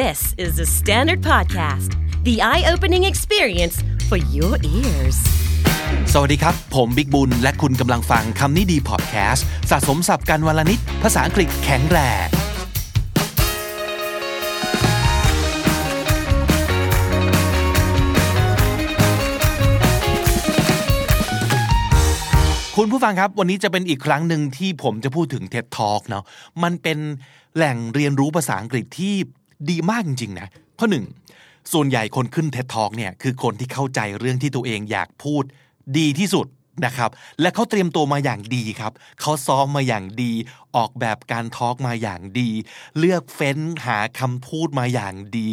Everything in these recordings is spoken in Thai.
This is the Standard Podcast, the eye opening experience for your ears. สวัสดีครับ ผมบิ๊กบุญ และคุณกำลังฟังคำนี้ดีพอดแคสต์สะสมสับกันวลนิด ภาษาอังกฤษแข็งแรงคุณผู้ฟังครับ วันนี้จะเป็นอีกครั้งหนึ่งที่ผมจะพูดถึง TED Talk เนาะมันเป็นแหล่งเรียนรู้ภาษาอังกฤษที่ ดีมากจริงๆนะข้อหนึ่งส่วนใหญ่คนขึ้น TED Talk เนี่ยคือคนที่เข้าใจเรื่องที่ตัวเองอยากพูดดีที่สุดนะครับ และเขาเตรียมตัวมาอย่างดีครับเขาซ้อมมาอย่างดี ออกแบบการทอล์กมาอย่างดี เลือกเฟ้นหาคำพูดมาอย่างดี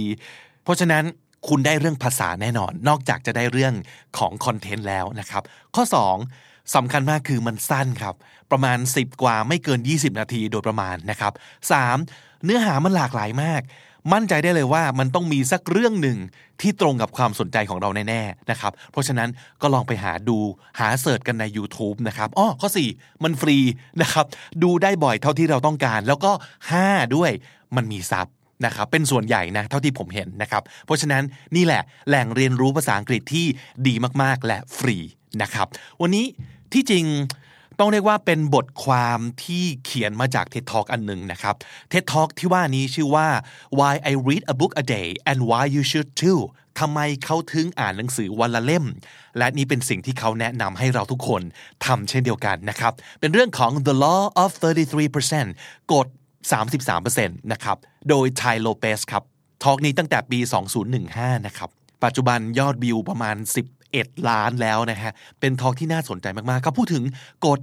เพราะฉะนั้นคุณได้เรื่องภาษาแน่นอน นอกจากจะได้เรื่องของคอนเทนต์แล้วนะครับ ข้อ 2สำคัญมากคือมันสั้นครับ ประมาณ 10 กว่าไม่เกิน 20 นาทีโดยประมาณนะครับ 3. เนื้อหามันหลากหลายมาก มั่นใจได้เลยว่ามันต้องมีสักเรื่องหนึ่งที่ตรงกับความสนใจของเราแน่ๆนะครับ เพราะฉะนั้นก็ลองไปหาดูหาเสิร์ชกันใน YouTube นะครับอ้อข้อ 4 มันฟรีนะครับ ดูได้บ่อยเท่าที่เราต้องการ แล้วก็ 5 ด้วยมันมีซับนะครับเป็นส่วนใหญ่นะเท่าที่ผมเห็นนะครับ เพราะฉะนั้นนี่แหละแหล่งเรียนรู้ภาษาอังกฤษที่ดีมากๆ และฟรีนะครับ วันนี้ที่จริง ต้องเรียกว่าเป็นบทความที่เขียนมาจาก TED Talk อันหนึ่งนะครับ TED Talk ที่ว่านี้ชื่อว่า Why I Read a Book a Day and Why You Should Too ทำไมเขาถึงอ่านหนังสือวันละเล่ม และนี่เป็นสิ่งที่เขาแนะนำให้เราทุกคนทำเช่นเดียวกันนะครับ เป็นเรื่องของ The Law of 33%กฎ 33%นะครับ โดย Ty Lopez ครับ ทอกนี้ตั้งแต่ปี 2015 นะครับ ปัจจุบันยอดวิวประมาณ 11 ล้านแล้วนะฮะ เป็นทอล์กที่น่าสนใจมากๆ เขาพูดถึงกฎ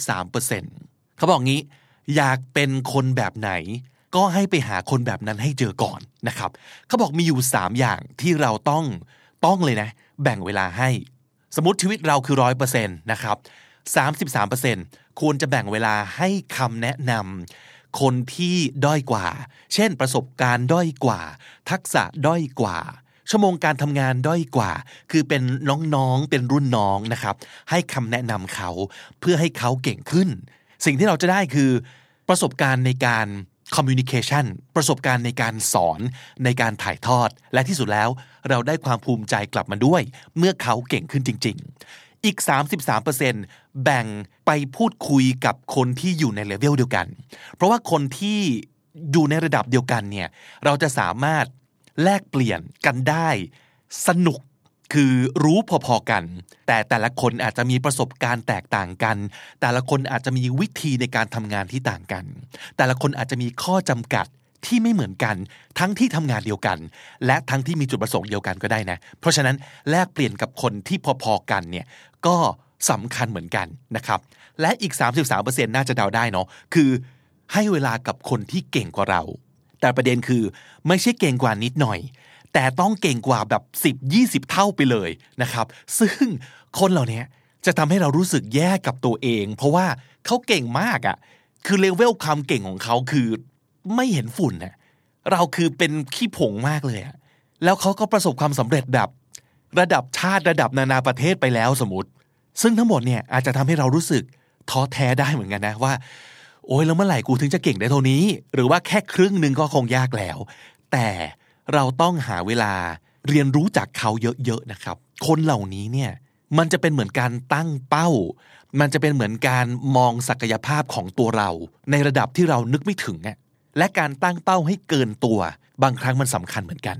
33%เขาบอกงี้ อยากเป็นคนแบบไหน ก็ให้ไปหาคนแบบนั้นให้เจอก่อนนะครับ เขาบอกมีอยู่ 3 อย่างที่เราต้องต้องเลยนะ แบ่งเวลาให้ สมมติชีวิตเราคือร้อยเปอร์เซ็นต์นะครับ33%ควรจะแบ่งเวลาให้คำแนะนำคนที่ด้อยกว่า เช่นประสบการณ์ด้อยกว่า ทักษะด้อยกว่า ชั่วโมงการทำงานด้อยกว่า คือเป็นน้องๆ เป็นรุ่นน้องนะครับ ให้คำแนะนำเขาเพื่อให้เขาเก่งขึ้น สิ่งที่เราจะได้คือ ประสบการณ์ในการ communication ประสบการณ์ในการสอนในการถ่ายทอด และที่สุดแล้วเราได้ความภูมิใจกลับมาด้วย เมื่อเขาเก่งขึ้นจริง ๆ อีก 33%แบ่งไปพูดคุยกับคนที่อยู่ในเลเวลเดียวกัน เพราะว่าคนที่อยู่ในระดับเดียวกันเนี่ยเราจะสามารถ แลกเปลี่ยนกันได้ สนุกคือรู้พอๆกัน แต่แต่ละคนอาจจะมีประสบการณ์แตกต่างกัน แต่ละคนอาจจะมีวิธีในการทำงานที่ต่างกัน แต่ละคนอาจจะมีข้อจำกัดที่ไม่เหมือนกัน ทั้งที่ทำงานเดียวกัน และทั้งที่มีจุดประสงค์เดียวกันก็ได้นะ เพราะฉะนั้นแลกเปลี่ยนกับคนที่พอๆกันเนี่ยก็สำคัญเหมือนกันนะครับ และอีก 33%น่าจะเดาได้เนาะคือให้เวลากับคนที่เก่งกว่าเรา แต่ประเด็นคือไม่ใช่เก่งกว่านิดหน่อย แต่ต้องเก่งกว่าแบบ 10 20 เท่าไปเลยนะครับ ซึ่งคนเหล่านี้จะทำให้เรารู้สึกแย่กับตัวเอง เพราะว่าเขาเก่งมากอะ่ะคือเลเวลความเก่งของเขาคือไม่เห็นฝุ่นน่ะเราคือเป็นขี้ผงมากเลยอะแล้วเขาก็ประสบความสำเร็จแบบระดับชาติระดับนานาประเทศไปแล้วสมมติ ซึ่งทั้งหมดเนี่ยอาจจะทำให้เรารู้สึกท้อแท้ได้เหมือนกันนะว่า โอ้ยแล้วเมื่อไหร่กูถึงจะเก่งได้เท่านี้ หรือว่าแค่ครึ่งหนึ่งก็คงยากแล้ว แต่เราต้องหาเวลาเรียนรู้จากเขาเยอะๆนะครับ คนเหล่านี้เนี่ยมันจะเป็นเหมือนการตั้งเป้า มันจะเป็นเหมือนการมองศักยภาพของตัวเรา ในระดับที่เรานึกไม่ถึงและการตั้งเป้าให้เกินตัว บางครั้งมันสำคัญเหมือนกัน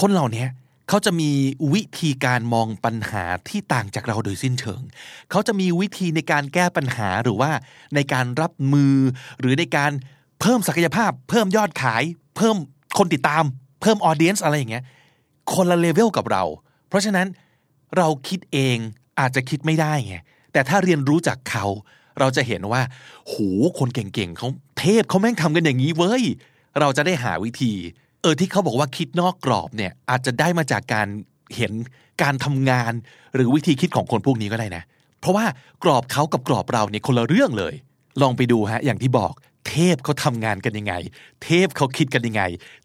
คนเหล่านี้เขาจะมีวิธีการมองปัญหาที่ต่างจากเราโดยสิ้นเชิง เขาจะมีวิธีในการแก้ปัญหาหรือว่าในการรับมือ หรือในการเพิ่มศักยภาพ เพิ่มยอดขาย เพิ่มคนติดตาม เพิ่มออเดียนส์อะไรอย่างเงี้ยคนละเลเวลกับเรา เพราะฉะนั้นเราคิดเองอาจจะคิดไม่ได้ไงแต่ถ้าเรียนรู้จากเขา เราจะเห็นว่าโหคนเก่งๆเขาเทพเขาแม่งทำกันอย่างนี้เว้ย เราจะได้หาวิธี ออที่เขาบอกว่าคิดนอกกรอบเนี่ย อาจจะได้มาจากการเห็นการทำงาน หรือวิธีคิดของคนพวกนี้ก็ได้นะ เพราะว่ากรอบเขากับกรอบเราเนี่ยคนละเรื่องเลย ลองไปดูฮะอย่างที่บอกเทพเขาทำงานกันยังไง เทพเขาคิดกันยังไง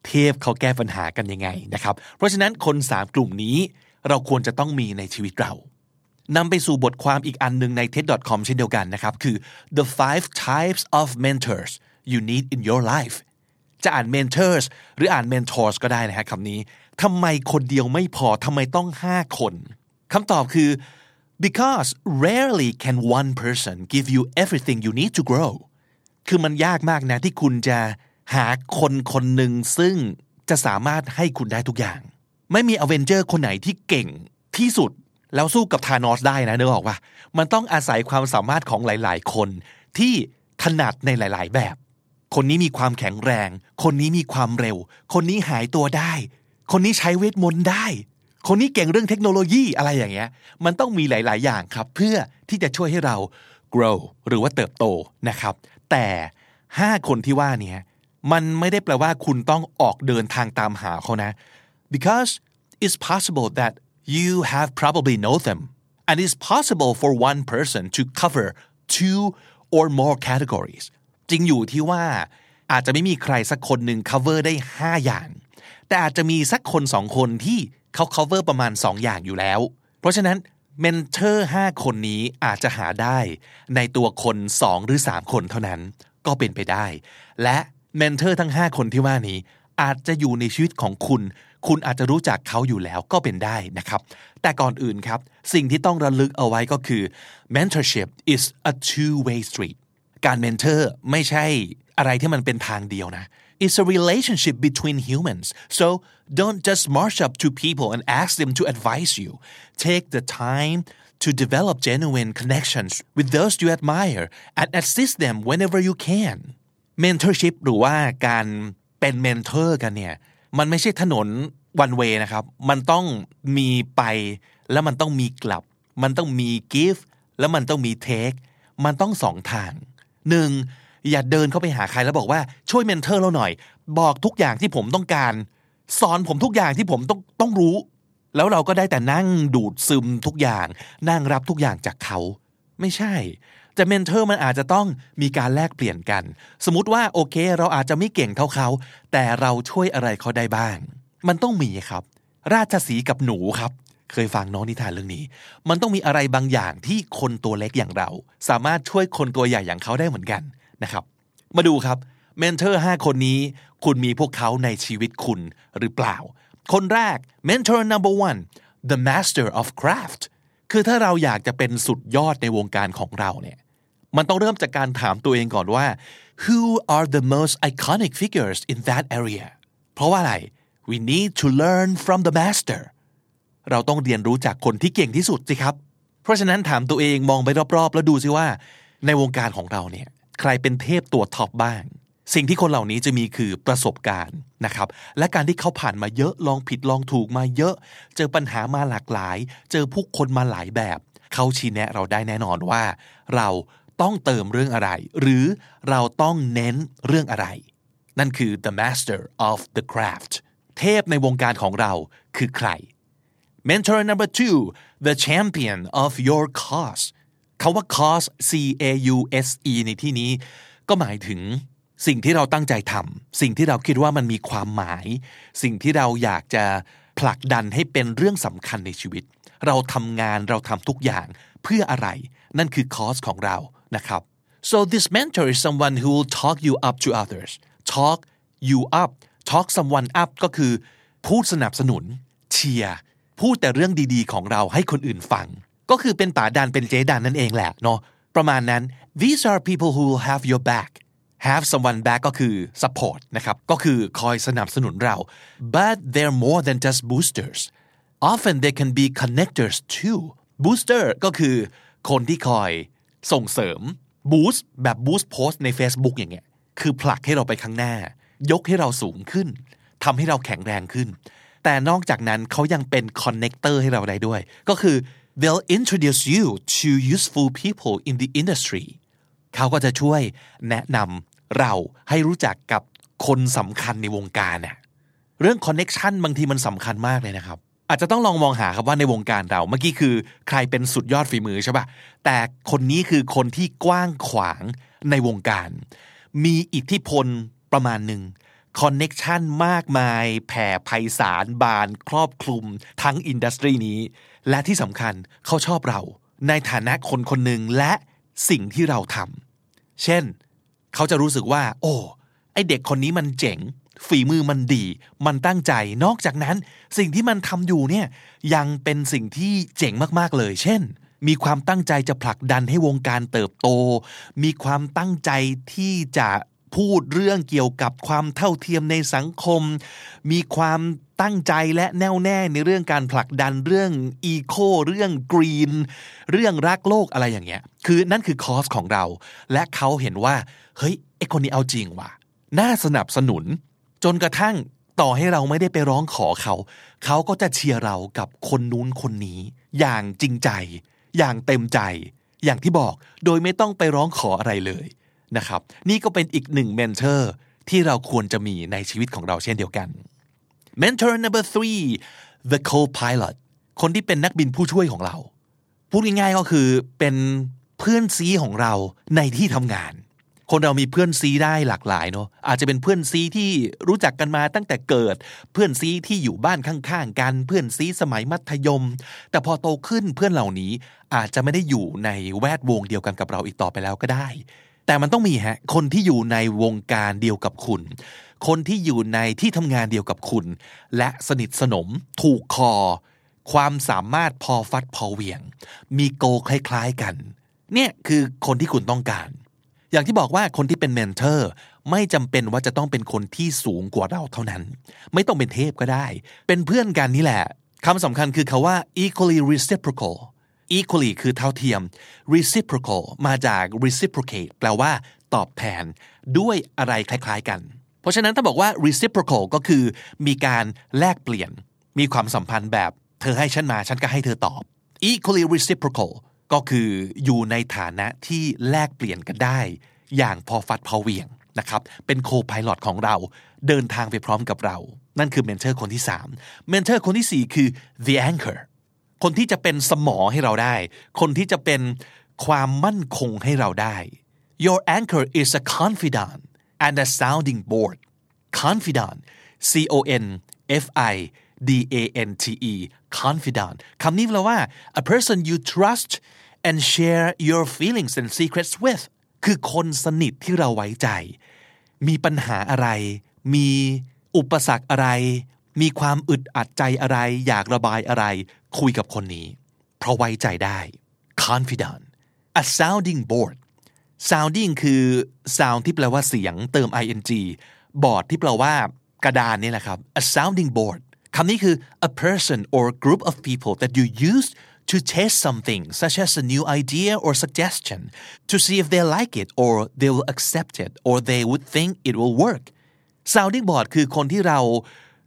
เทพเขาแก้ปัญหากันยังไงนะครับ เพราะฉะนั้นคนสามกลุ่มนี้เราควรจะต้องมีในชีวิตเรานำไปสู่บทความอีกอันหนึ่งใน TED.com เช่นเดียวกันนะครับ คือ the five types of mentors you need in your life จะอ่าน mentors หรืออ่าน mentors ก็ได้นะฮะคำนี้ทำไมคนเดียวไม่พอทำไมต้องห้าคนคำตอบคือ because rarely can one person give you everything you need to grow คือมันยากมากนะที่คุณจะหาคนคนหนึ่งซึ่งจะสามารถให้คุณได้ทุกอย่าง ไม่มีอเวนเจอร์คนไหนที่เก่งที่สุดแล้วสู้กับธานอสได้นะเนึกออกว่ามันต้องอาศัยความสามารถของหลาย ๆ คนที่ถนัดในหลาย ๆ แบบ คนนี้มีความแข็งแรง คนนี้มีความเร็ว คนนี้หายตัวได้ คนนี้ใช้เวทมนต์ได้ คนนี้เก่งเรื่องเทคโนโลยีอะไรอย่างเงี้ย มันต้องมีหลาย ๆ อย่างครับ เพื่อที่จะช่วยให้เรา grow หรือว่าเติบโตนะครับ แต่ 5 คนที่ว่านี้มันไม่ได้แปลว่าคุณต้องออกเดินทางตามหาเขานะ because it's possible that you have probably know them and it's possible for one person to cover two or more categories จริงอยู่ที่ว่าอาจจะไม่มีใครสักคนหนึ่ง cover ได้ 5 อย่าง แต่อาจจะมีสักคนสองคนที่เขา cover ประมาณ 2 อย่างอยู่แล้ว เพราะฉะนั้น mentor 5คนนี้อาจจะหาได้ในตัวคน 2 หรือ 3 คนเท่านั้นก็เป็นไปได้ และ mentor ทั้ง 5 คนที่ว่านี้ อาจจะอยู่ในชีวิตของคุณ คุณอาจจะรู้จักเขาอยู่แล้วก็เป็นได้นะครับ แต่ก่อนอื่นครับ สิ่งที่ต้องระลึกเอาไว้ก็คือ mentorship is a two way street การ mentor ไม่ใช่อะไรที่มันเป็นทางเดียวนะ It's a relationship between humans so don't just march up to people and ask them to advise you take the time to develop genuine connections with those you admire and assist them whenever you can mentorship หรือว่าการเป็น mentor กันเนี่ยมันไม่ใช่ถนน one way นะครับ มันต้องมีไปแล้วมันต้องมีกลับ มันต้องมี give แล้วมันต้องมี take มันต้องสองทาง หนึ่งอย่าเดินเข้าไปหาใครแล้วบอกว่าช่วย mentor เราหน่อย บอกทุกอย่างที่ผมต้องการ สอนผมทุกอย่างที่ผมต้องต้องรู้ แล้วเราก็ได้แต่นั่งดูดซึมทุกอย่าง นั่งรับทุกอย่างจากเขา ไม่ใช่แต่ mentor มันอาจจะต้องมีการแลกเปลี่ยนกัน สมมติว่าโอเค เราอาจจะไม่เก่งเท่าเขา แต่เราช่วยอะไรเขาได้บ้าง มันต้องมีครับ ราชสีกับหนูครับ เคยฟังน้องนิทานเรื่องนี้ มันต้องมีอะไรบางอย่างที่คนตัวเล็กอย่างเรา สามารถช่วยคนตัวใหญ่อย่างเขาได้เหมือนกันนะครับ มาดูครับเมนเทอร์5คนนี้ คุณมีพวกเขาในชีวิตคุณหรือเปล่า คนแรก mentor number one the master of craft คือถ้าเราอยากจะเป็นสุดยอดในวงการของเราเนี่ย มันต้องเริ่มจากการถามตัวเองก่อนว่า who are the most iconic figures in that area เพราะว่าอะไร we need to learn from the master เราต้องเรียนรู้จากคนที่เก่งที่สุดสิครับ เพราะฉะนั้นถามตัวเองมองไปรอบๆ แล้วดูสิว่า ในวงการของเราเนี่ยใครเป็นเทพตัวท็อปบ้าง สิ่งที่คนเหล่านี้จะมีคือประสบการณ์นะครับ และการที่เขาผ่านมาเยอะลองผิดลองถูกมาเยอะ เจอปัญหามาหลากหลาย เจอผู้คนมาหลายแบบ เขาชี้แนะเราได้แน่นอนว่า เราต้องเติมเรื่องอะไร หรือเราต้องเน้นเรื่องอะไร นั่นคือ the master of the craft เทพในวงการของเราคือใคร mentor number two the champion of your cause คาว่า cause C A U S E ในที่นี้ ก็หมายถึงสิ่งที่เราตั้งใจทำสิ่งที่เราคิดว่ามันมีความหมาย สิ่งที่เราอยากจะผลักดันให้เป็นเรื่องสำคัญในชีวิต เราทำงานเราทำทุกอย่างเพื่ออะไร นั่นคือ cause ของเรานะครับ so this mentor is someone who will talk you up to others talk you up talk someone up ก็คือ พูดสนับสนุนเชียร์ พูดแต่เรื่องดีๆ ของเราให้คนอื่นฟัง ก็คือเป็นป่าดันเป็นเจ๊ดันนั่นเองแหละเนาะประมาณนั้น these are people who will have your back have someone back ก็คือ support นะครับ ก็คือคอยสนับสนุนเรา but they're more than just boosters often they can be connectors too booster ก็คือคนที่คอยส่งเสริม boost แบบ boost post ใน Facebook อย่างเงี้ย คือผลักให้เราไปข้างหน้า ยกให้เราสูงขึ้น ทำให้เราแข็งแรงขึ้น แต่นอกจากนั้นเขายังเป็น connector ให้เราได้ด้วย ก็คือ they'll introduce you to useful people in the industry เขาก็จะช่วยแนะนำเราให้รู้จักกับคนสำคัญในวงการเน่ะเรื่อง connection บางทีมันสำคัญมากเลยนะครับ อาจจะต้องลองมองหาครับว่าในวงการเราเมื่อกี้คือใครเป็นสุดยอดฝีมือใช่ป่ะแต่คนนี้คือคนที่กว้างขวางในวงการ มีอิทธิพลประมาณหนึ่ง connection มากมายแผ่ไพศาลบานครอบคลุมทั้ง industry นี้ และที่สำคัญเขาชอบเรา ในฐานะคนคนหนึ่งและสิ่งที่เราทำเช่น เขาจะรู้สึกว่า โอ้ไอเด็กคนนี้มันเจ๋ง ฝีมือมันดี มันตั้งใจ นอกจากนั้น สิ่งที่มันทำอยู่เนี่ยยังเป็นสิ่งที่เจ๋งมากๆเลย เช่น มีความตั้งใจจะผลักดันให้วงการเติบโต มีความตั้งใจที่จะ พูดเรื่องเกี่ยวกับความเท่าเทียมในสังคม มีความตั้งใจและแน่วแน่ในเรื่องการผลักดันเรื่องอีโคเรื่องกรีน เรื่องรักโลกอะไรอย่างเงี้ย คือนั่นคือคอสของเรา และเขาเห็นว่า เฮ้ยไอคนนี้เอาจริงว่ะ น่าสนับสนุน จนกระทั่งต่อให้เราไม่ได้ไปร้องขอเขา เขาก็จะเชียร์เรากับคนนู้นคนนี้ อย่างจริงใจ อย่างเต็มใจ อย่างที่บอกโดยไม่ต้องไปร้องขออะไรเลย นะครับ นี่ก็เป็นอีกหนึ่งเมนเทอร์ที่เราควรจะมีในชีวิตของเราเช่นเดียวกัน mentor number three the co-pilot คนที่เป็นนักบินผู้ช่วยของเรา พูดง่ายๆก็คือเป็นเพื่อนซีของเราในที่ทำงาน คนเรามีเพื่อนซีได้หลากหลายเนาะอาจจะเป็นเพื่อนซีที่รู้จักกันมาตั้งแต่เกิด เพื่อนซีที่อยู่บ้านข้างๆกัน เพื่อนซีสมัยมัธยม แต่พอโตขึ้นเพื่อนเหล่านี้อาจจะไม่ได้อยู่ในแวดวงเดียวกันกับเราอีกต่อไปแล้วก็ได้ แต่มันต้องมีฮะคนที่อยู่ในวงการเดียวกับคุณ คนที่อยู่ในที่ทำงานเดียวกับคุณ และสนิทสนมถูกคอ ความสามารถพอฟัดพอเวียง มีโกคล้ายๆกัน เนี่ยคือคนที่คุณต้องการ อย่างที่บอกว่าคนที่เป็นเมนเทอร์ไม่จำเป็นว่าจะต้องเป็นคนที่สูงกว่าเราเท่านั้น ไม่ต้องเป็นเทพก็ได้ เป็นเพื่อนกันนี่แหละคำสำคัญคือคาว่า equally reciprocal equally คือเท่าเทียม reciprocal มาจาก reciprocate แปลว่า ตอบแทน ด้วยอะไรคล้ายๆกัน เพราะฉะนั้นถ้าบอกว่า reciprocal ก็คือ มีการแลกเปลี่ยน มีความสัมพันธ์แบบ เธอให้ฉันมา ฉันก็ให้เธอตอบ equally reciprocal ก็คืออยู่ในฐานะที่แลกเปลี่ยนกันได้ อย่างพอฟัดพอเวียงนะครับ เป็น co-pilot ของเรา เดินทางไปพร้อมกับเรา นั่นคือ mentor คนที่3 mentor คนที่ 4 คือ the anchor คนที่จะเป็นสมอให้เราได้ คนที่จะเป็นความมั่นคงให้เราได้ your anchor is a confidant and a sounding board confidant C O N F I D A N T E confidant คำนี้แปลว่า a person you trust and share your feelings and secrets with คือคนสนิทที่เราไว้ใจ มีปัญหาอะไร มีอุปสรรคอะไร มีความอึดอัดใจอะไร อยากระบายอะไร คุยกับคนนี้ เพราะไว้ใจได้ confidant a sounding board sounding คือ sound ที่แปลว่าเสียงเติม ing board ที่แปลว่ากระดานนี่แหละครับ a sounding board คำนี้คือ a person or group of people that you use to test something such as a new idea or suggestion to see if they like it or they will accept it or they would think it will work sounding board คือคนที่เรา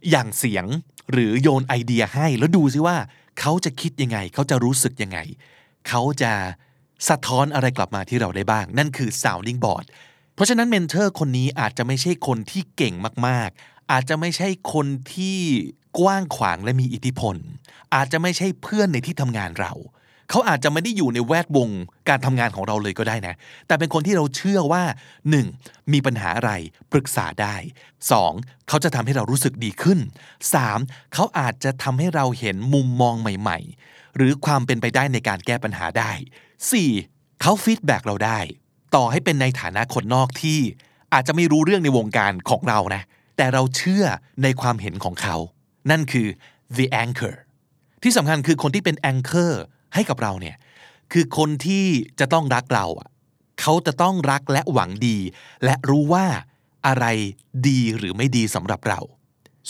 อย่างเสียงหรือโยนไอเดียให้ แล้วดูซิว่าเขาจะคิดยังไง เขาจะรู้สึกยังไง เขาจะสะท้อนอะไรกลับมาที่เราได้บ้าง นั่นคือ sounding board เพราะฉะนั้นเมนเทอร์คนนี้อาจจะไม่ใช่คนที่เก่งมากๆ อาจจะไม่ใช่คนที่กว้างขวางและมีอิทธิพล อาจจะไม่ใช่เพื่อนในที่ทำงานเรา เขาอาจจะไม่ได้อยู่ในแวดวงการทำงานของเราเลยก็ได้นะ แต่เป็นคนที่เราเชื่อว่า 1. มีปัญหาอะไรปรึกษาได้ 2. เขาจะทำให้เรารู้สึกดีขึ้น 3. เขาอาจจะทำให้เราเห็นมุมมองใหม่ๆ หรือความเป็นไปได้ในการแก้ปัญหาได้ 4. เขาฟีดแบ็กเราได้ ต่อให้เป็นในฐานะคนนอกที่อาจจะไม่รู้เรื่องในวงการของเรานะ แต่เราเชื่อในความเห็นของเขา นั่นคือ the anchor ที่สำคัญคือคนที่เป็น anchor ให้กับเราเนี่ยคือคนที่จะต้องรักเราเขาจะต้องรักและหวังดี และรู้ว่าอะไรดีหรือไม่ดีสำหรับเรา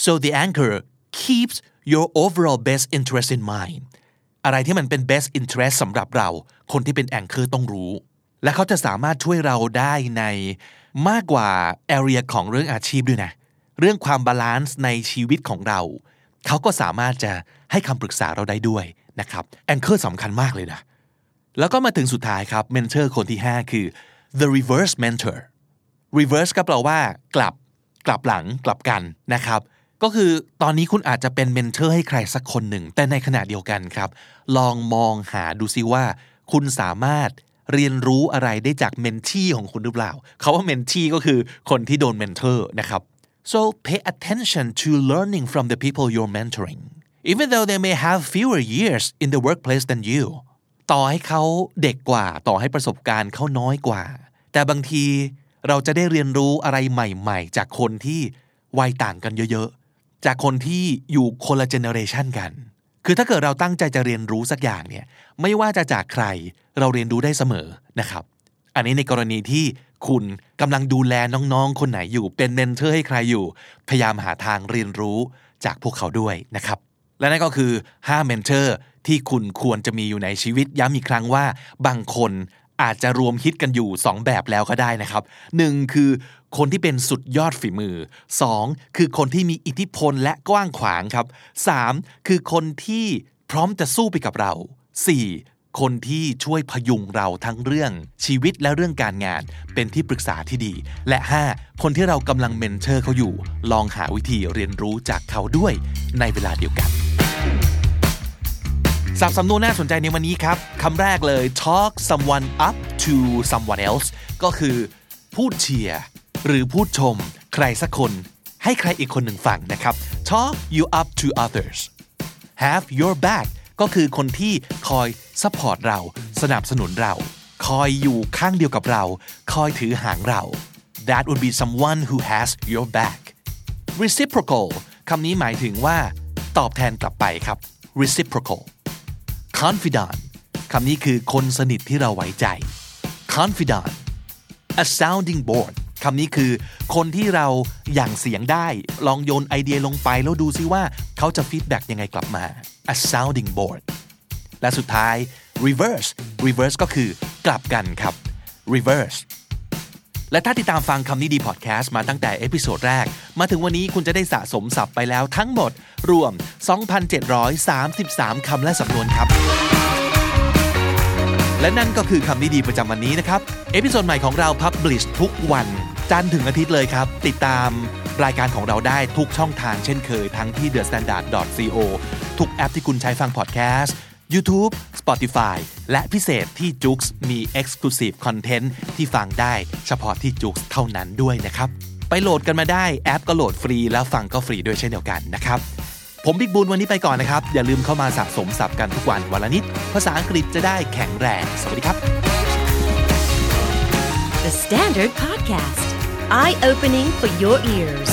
so the anchor keeps your overall best interest in mind อะไรที่มันเป็น best interest สำหรับเรา คนที่เป็น anchor ต้องรู้ และเขาจะสามารถช่วยเราได้ในมากกว่า area ของเรื่องอาชีพด้วยนะ เรื่องความ balance ในชีวิตของเรา เขาก็สามารถจะให้คำปรึกษาเราได้ด้วย นะครับ anchor สำคัญมากเลยนะแล้วก็มาถึงสุดท้ายครับ mentor คนที่ 5 คือ the reverse mentor reverse ก็แปลว่ากลับกลับหลังกลับกันนะครับ ก็คือตอนนี้คุณอาจจะเป็นเมนเทอร์ให้ใครสักคนหนึ่ง แต่ในขณะเดียวกันครับ ลองมองหาดูซิว่า คุณสามารถเรียนรู้อะไรได้จากเมนทีของคุณหรือเปล่าเขาว่าเมนทีก็คือคนที่โดน mentor นะครับ so pay attention to learning from the people you're mentoring even though they may have fewer years in the workplace than you ต่อให้เขาเด็กกว่าต่อให้ประสบการณ์เขาน้อยกว่า แต่บางทีเราจะได้เรียนรู้อะไรใหม่ ๆ จากคนที่วัยต่างกันเยอะๆ จากคนที่อยู่คนละ generation กัน คือถ้าเกิดเราตั้งใจจะเรียนรู้สักอย่างเนี่ยไม่ว่าจะจากใครเราเรียนรู้ได้เสมอนะครับ อันนี้ในกรณีที่คุณกำลังดูแลน้องๆ คนไหนอยู่เป็น mentor ให้ใครอยู่ พยายามหาทางเรียนรู้จากพวกเขาด้วยนะครับ และนั่นก็คือ 5 mentor ที่คุณควรจะมีอยู่ในชีวิตย้ำอีกครั้งว่า บางคนอาจจะรวมฮิตกันอยู่ 2 แบบแล้วก็ได้นะครับ 1. คือคนที่เป็นสุดยอดฝีมือ 2. คือคนที่มีอิทธิพลและกว้างขวางครับ 3. คือคนที่พร้อมจะสู้ไปกับเรา 4. คนที่ช่วยพยุงเราทั้งเรื่องชีวิตและเรื่องการงาน เป็นที่ปรึกษาที่ดี และ 5. คนที่เรากำลังเมนเทอร์เขาอยู่ ลองหาวิธีเรียนรู้จากเขาด้วยในเวลาเดียวกัน สับสำนวนน่าสนใจในวันนี้ครับคำแรกเลย talk someone up to someone else ก็คือ พูดเชียร์หรือพูดชม ใครสักคน ให้ใครอีกคนหนึ่งฟังนะครับ talk you up to others have your back ก็คือคนที่คอย support เรา สนับสนุนเรา คอยอยู่ข้างเดียวกับเรา คอยถือหางเรา that would be someone who has your back reciprocal คำนี้หมายถึงว่า ตอบแทนกลับไปครับ reciprocal confidant คำนี้คือคนสนิทที่เราไว้ใจ confidant a sounding board คำนี้คือ คนที่เราหยั่งเสียงได้ ลองโยนไอเดียลงไปแล้วดูซิว่าเขาจะ feedback ยังไงกลับมา a sounding board และสุดท้าย reverse reverse ก็คือกลับกันครับ reverse และถ้าติดตามฟังคำนี้ดีพอดแคสต์มาตั้งแต่ episode แรก มาถึงวันนี้คุณจะได้สะสมศัพท์ไปแล้วทั้งหมด รวม 2,733 คำและสำนวนครับ และนั่นก็คือคำนี้ดีประจำวันนี้นะครับ episode ใหม่ของเรา publish ทุกวัน จันทร์ถึงอาทิตย์เลยครับ ติดตามรายการของเราได้ทุกช่องทางเช่นเคยทั้งที่ thestandard.co ทุกแอปที่คุณใช้ฟังพอดแคสต์ YouTube Spotify และพิเศษที่ JOOX มี Exclusive Content ที่ฟังได้เฉพาะที่ JOOX เท่านั้นด้วยนะครับ ไปโหลดกันมาได้แอปก็โหลดฟรีแล้วฟังก็ฟรีด้วยเช่นเดียวกันนะครับ ผมบิ๊กบุญวันนี้ไปก่อนนะครับ อย่าลืมเข้ามาสะสมศัพท์กันทุกวันวันละนิด ภาษาอังกฤษจะได้แข็งแรง สวัสดีครับ The Standard Podcast Eye Opening for Your Ears